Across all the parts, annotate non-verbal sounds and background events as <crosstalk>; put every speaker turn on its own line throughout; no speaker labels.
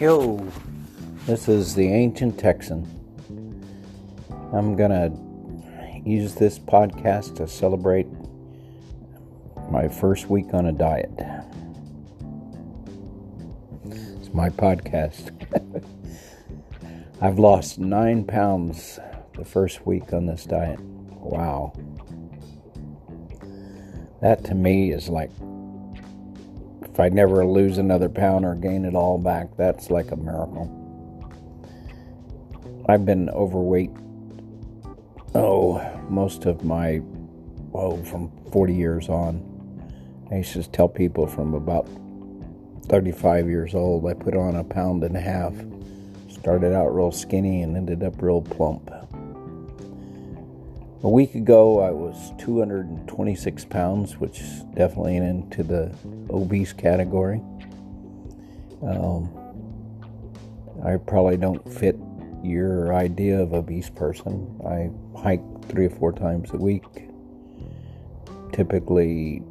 Yo, this is the Ancient Texan. I'm gonna use this podcast to celebrate my first week on a diet. It's my podcast. <laughs> I've lost nine pounds the first week on this diet. Wow. That to me is like if I never lose another pound or gain it all back, that's like a miracle. I've been overweight, oh, most of my, oh, from 40 years on. I used to tell people from about 35 years old, I put on a pound and a half. Started out real skinny and ended up real plump. A week ago, I was 226 pounds, which definitely into the obese category. Um, I probably don't fit your idea of obese person. I hike three or four times a week, typically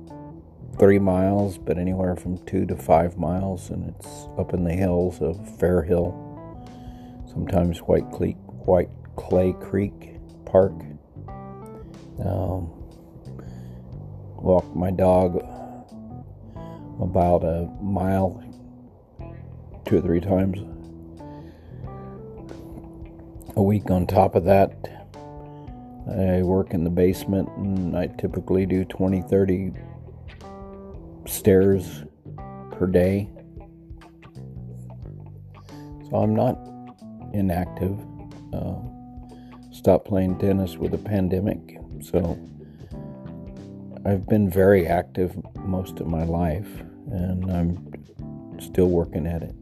three miles, but anywhere from two to five miles, and it's up in the hills of Fair Hill, sometimes White White Clay Creek Park um, walk my dog about a mile two or three times a week. On top of that i work in the basement and i typically do 20 30 stairs per day. So i'm not inactive. Uh, playing tennis with the pandemic so I've been very active most of my life, and I'm still working at it.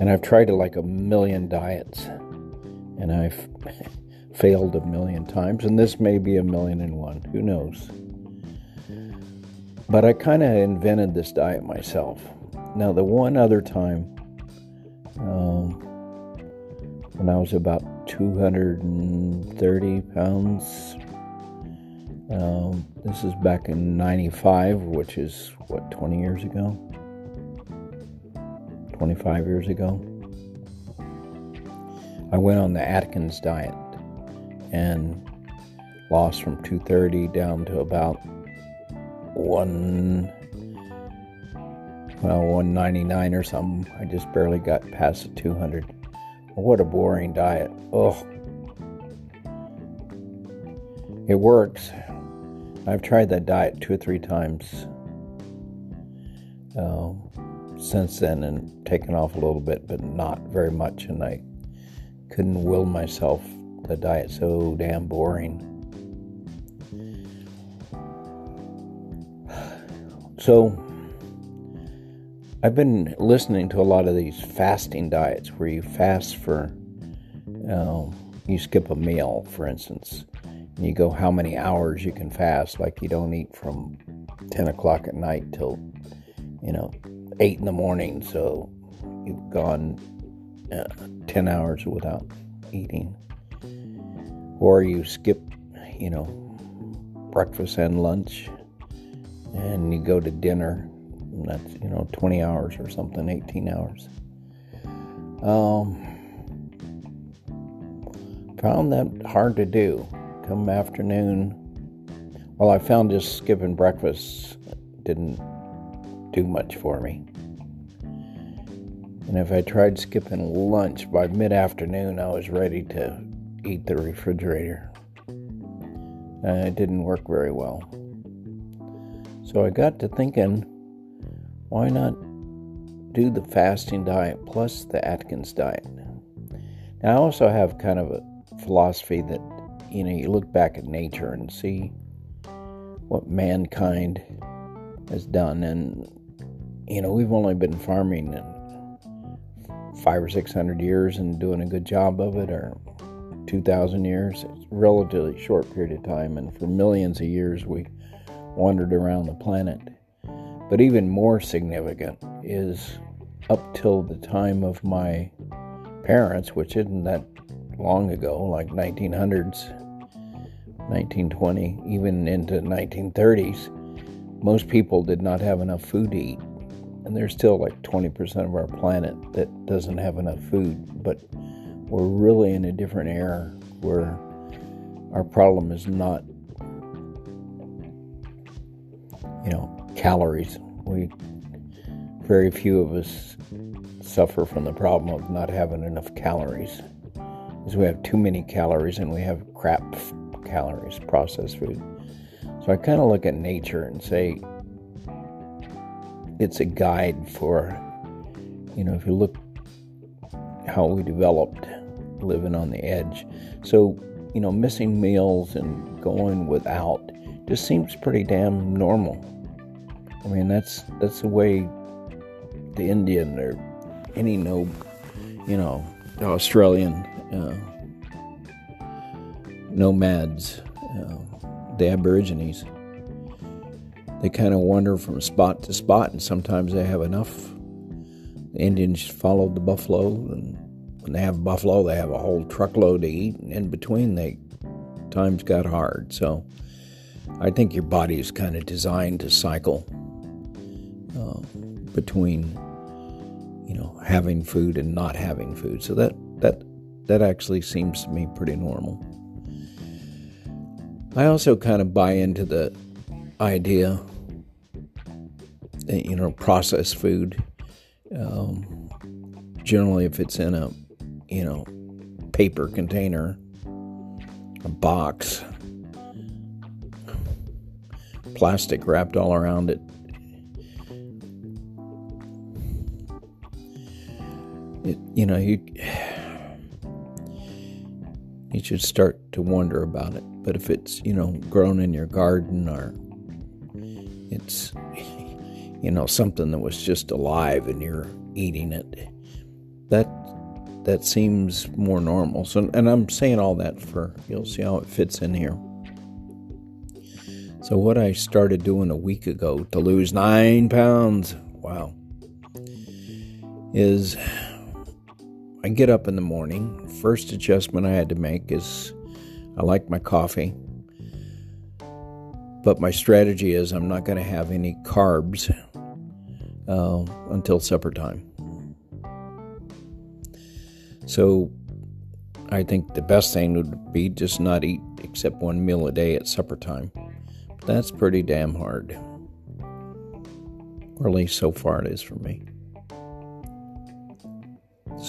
And I've tried like a million diets, and I've <laughs> failed a million times, and this may be a million and one. Who knows? But I kind of invented this diet myself. Now, the one other time, um, when I was about 230 pounds. Um, this is back in 95, which is what, 20 years ago? 25 years ago. I went on the Atkins diet and lost from 230 down to about one well 199 or something i just barely got past the 200 what a boring diet. Ugh. It works. I've tried that diet two or three times uh, since then and taken off a little bit, but not very much. And I couldn't will myself. The diet so damn boring. <sighs> So I've been listening to a lot of these fasting diets where you fast for, um, you skip a meal, for instance, and you go how many hours you can fast. Like you don't eat from 10 o'clock at night till, you know, 8 in the morning. So you've gone uh, 10 hours without eating. Or you skip, you know, breakfast and lunch and you go to dinner that's you know 20 hours or something 18 hours um, found that hard to do come afternoon. Well i found just skipping breakfast didn't do much for me. And if i tried skipping lunch by mid-afternoon i was ready to eat the refrigerator. And it didn't work very well. So i got to thinking why not do the fasting diet plus the Atkins diet? Now, I also have kind of a philosophy that, you know, you look back at nature and see what mankind has done. And, you know, we've only been farming in five or six hundred years and doing a good job of it, or 2,000 years. It's a relatively short period of time. And for millions of years, we wandered around the planet. But even more significant is up till the time of my parents, which isn't that long ago, like 1900s, 1920, even into 1930s, most people did not have enough food to eat. and there's still like 20% of our planet that doesn't have enough food, but we're really in a different era where our problem is not, you know, calories. We, very few of us suffer from the problem of not having enough calories. Because we have too many calories and we have crap calories, processed food. So I kind of look at nature and say it's a guide for, you know, if you look how we developed living on the edge. So, you know, missing meals and going without just seems pretty damn normal. I mean, that's that's the way the Indian or any no, you know, Australian uh, nomads, uh, the Aborigines. They kind of wander from spot to spot, and sometimes they have enough. The Indians followed the buffalo, and when they have buffalo, they have a whole truckload to eat, and in between, they times got hard. So, I think your body is kind of designed to cycle uh, between, you know, having food and not having food. So that that that actually seems to me pretty normal. I also kind of buy into the idea that, you know, processed food. Um, generally, if it's in a, you know, paper container, a box, plastic wrapped all around it. It, you know, you you should start to wonder about it. But if it's, you know, grown in your garden or it's, <laughs> you know, something that was just alive and you're eating it, that that seems more normal. So, and I'm saying all that for you'll see how it fits in here. So, what I started doing a week ago to lose nine pounds, wow, is I get up in the morning. First adjustment I had to make is I like my coffee. But my strategy is I'm not going to have any carbs uh, until supper time. So I think the best thing would be just not eat except one meal a day at supper time. But that's pretty damn hard. Or at least so far it is for me.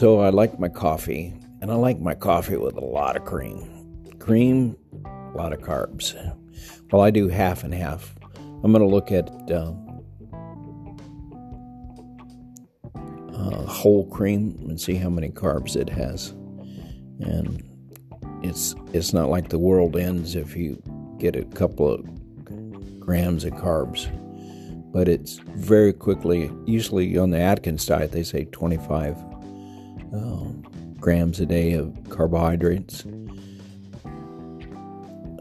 So I like my coffee, and I like my coffee with a lot of cream. Cream, a lot of carbs. Well, I do half and half. I'm going to look at uh, uh, whole cream and see how many carbs it has. And it's it's not like the world ends if you get a couple of grams of carbs, but it's very quickly. Usually on the Atkins diet, they say 25 uh, grams a day of carbohydrates.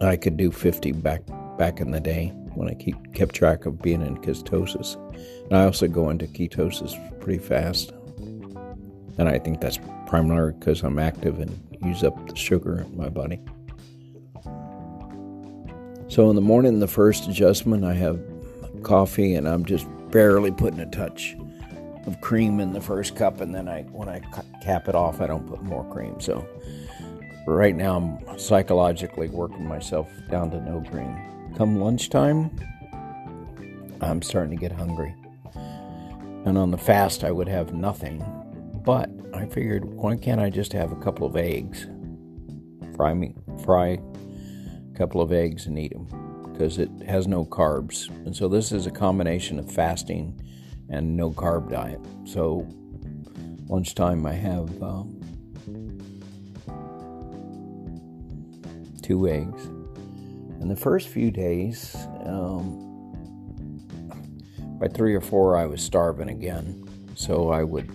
I could do 50 back back in the day when I keep kept track of being in ketosis. And I also go into ketosis pretty fast. And I think that's primarily because I'm active and use up the sugar in my body. So in the morning, the first adjustment, I have coffee and I'm just barely putting a touch of cream in the first cup, and then I when I cap it off, I don't put more cream. So right now, I'm psychologically working myself down to no cream. Come lunchtime, I'm starting to get hungry, and on the fast, I would have nothing. But I figured, why can't I just have a couple of eggs? Fry me, fry a couple of eggs and eat them because it has no carbs. And so this is a combination of fasting and no carb diet. So lunchtime I have um, two eggs. And the first few days, um, by three or four, I was starving again. So I would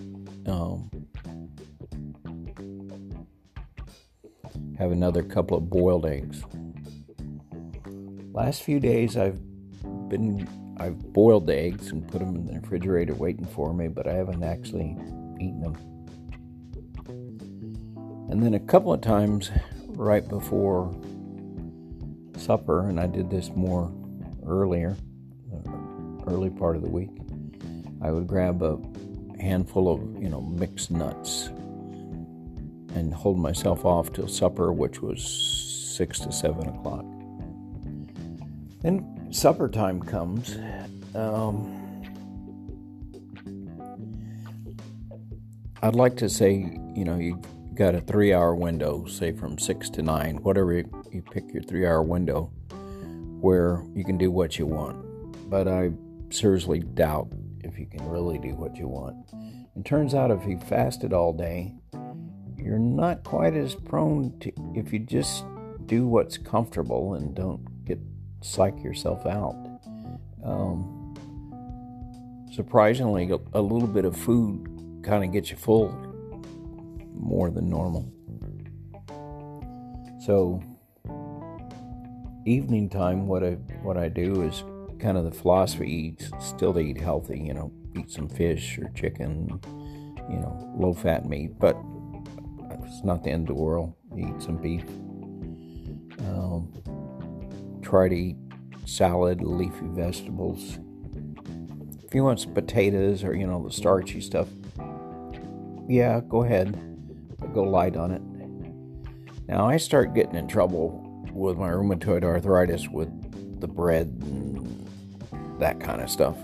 um, have another couple of boiled eggs. Last few days, I've been I've boiled the eggs and put them in the refrigerator waiting for me, but I haven't actually eaten them. And then a couple of times right before supper, and I did this more earlier, uh, early part of the week, I would grab a handful of, you know, mixed nuts and hold myself off till supper, which was six to seven o'clock. Then supper time comes. Um, I'd like to say, you know, you got a three hour window, say from six to nine, whatever you, you pick your three hour window, where you can do what you want. But I seriously doubt if you can really do what you want. It turns out if you fasted all day, you're not quite as prone to, if you just do what's comfortable and don't psych yourself out. Um, surprisingly, a little bit of food kind of gets you full more than normal. So, evening time, what I what I do is kind of the philosophy eats still to eat healthy. You know, eat some fish or chicken. You know, low fat meat, but it's not the end of the world. Eat some beef. Um, try to eat salad, leafy vegetables. If you want some potatoes or you know the starchy stuff, yeah, go ahead, but go light on it. Now I start getting in trouble with my rheumatoid arthritis with the bread and that kind of stuff.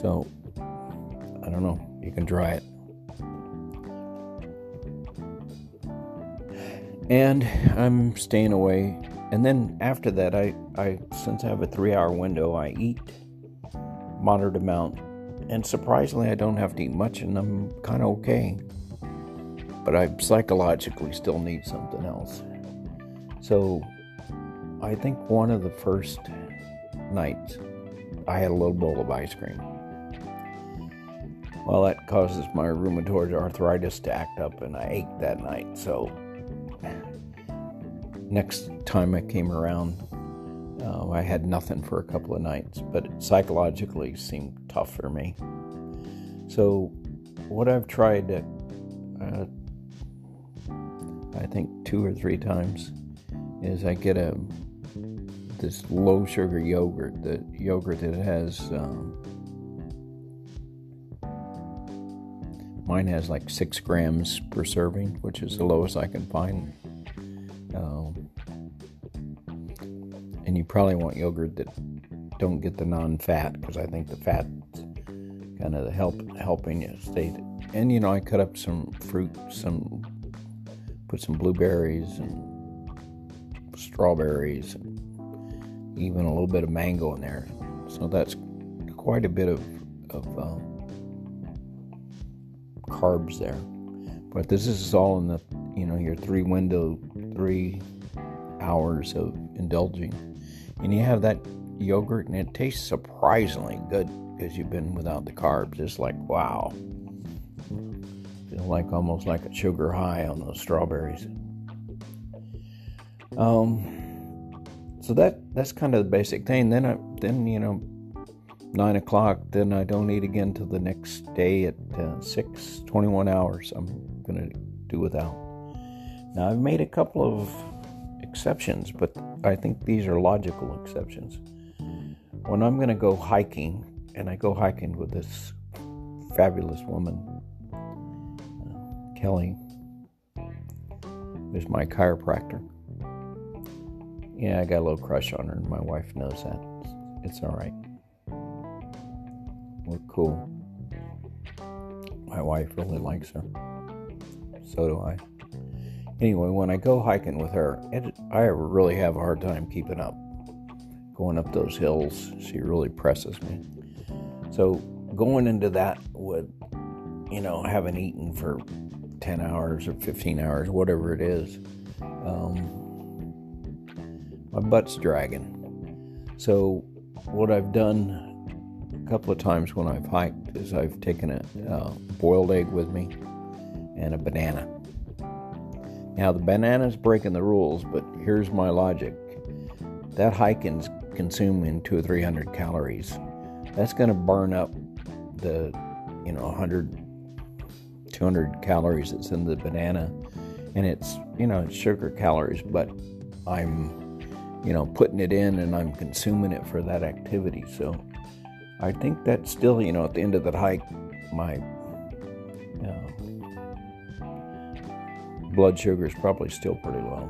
So I don't know. You can try it. And I'm staying away. And then after that, I, I since I have a three hour window, I eat moderate amount. And surprisingly, I don't have to eat much, and I'm kind of okay. But I psychologically still need something else. So I think one of the first nights, I had a little bowl of ice cream. Well, that causes my rheumatoid arthritis to act up, and I ached that night. So next time I came around, uh, I had nothing for a couple of nights, but it psychologically seemed tough for me. So, what I've tried, uh, I think two or three times, is I get a this low sugar yogurt, the yogurt that has. Um, mine has like six grams per serving, which is the lowest I can find and you probably want yogurt that don't get the non-fat because I think the fat kind of help helping you stay. And you know, I cut up some fruit, some put some blueberries and strawberries, and even a little bit of mango in there. So that's quite a bit of of um, carbs there. But this is all in the you know your three window three hours of indulging and you have that yogurt and it tastes surprisingly good because you've been without the carbs. It's like wow. Feel like almost like a sugar high on those strawberries. Um so that that's kind of the basic thing. Then I, then you know nine o'clock then i don't eat again till the next day at uh, six 21 hours i'm gonna do without. Now i've made a couple of exceptions, but I think these are logical exceptions. When I'm going to go hiking, and I go hiking with this fabulous woman, uh, Kelly, who's my chiropractor. Yeah, I got a little crush on her, and my wife knows that. It's, all right. We're cool. My wife really likes her. So do I. Anyway, when I go hiking with her, it, I really have a hard time keeping up. Going up those hills, she really presses me. So going into that with, you know, having eaten for 10 hours or 15 hours, whatever it is, um, my butt's dragging. So what I've done a couple of times when I've hiked is I've taken a uh, boiled egg with me and a banana now, the banana's breaking the rules, but here's my logic. That hiking's consuming two or three hundred calories. That's going to burn up the, you know, 100, 200 calories that's in the banana. And it's, you know, it's sugar calories, but I'm, you know, putting it in and I'm consuming it for that activity. So I think that's still, you know, at the end of that hike, my blood sugar is probably still pretty low.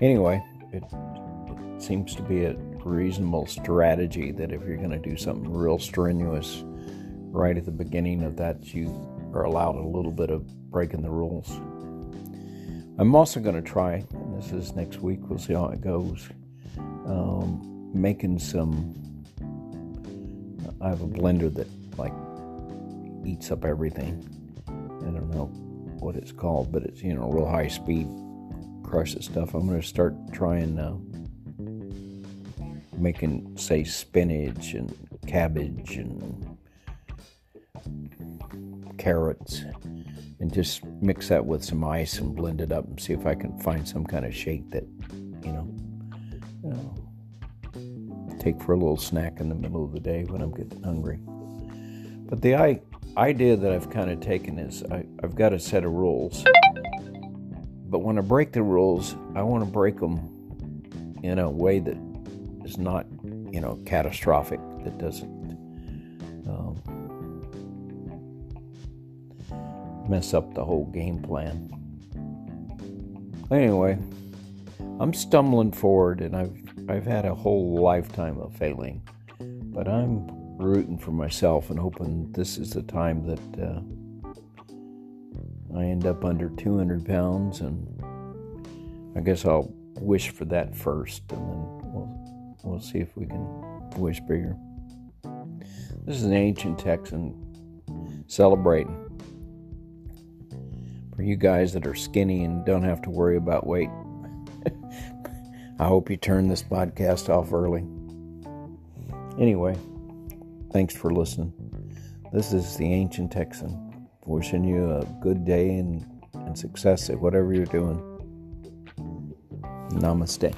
Anyway, it, it seems to be a reasonable strategy that if you're going to do something real strenuous right at the beginning of that, you are allowed a little bit of breaking the rules. I'm also going to try, and this is next week, we'll see how it goes, um, making some. I have a blender that like eats up everything. I don't know what it's called, but it's you know real high speed crushes stuff. I'm going to start trying uh, making say spinach and cabbage and carrots and just mix that with some ice and blend it up and see if I can find some kind of shake that you know uh, take for a little snack in the middle of the day when I'm getting hungry. But the I idea that I've kind of taken is I, I've got a set of rules. But when I break the rules, I want to break them in a way that is not, you know, catastrophic, that doesn't um, mess up the whole game plan. Anyway, I'm stumbling forward and I've I've had a whole lifetime of failing, but I'm rooting for myself and hoping this is the time that uh, I end up under 200 pounds, and I guess I'll wish for that first, and then we'll we'll see if we can wish bigger. This is an ancient Texan celebrating for you guys that are skinny and don't have to worry about weight. <laughs> I hope you turn this podcast off early. Anyway. Thanks for listening. This is the Ancient Texan, wishing you a good day and, and success at whatever you're doing. Namaste.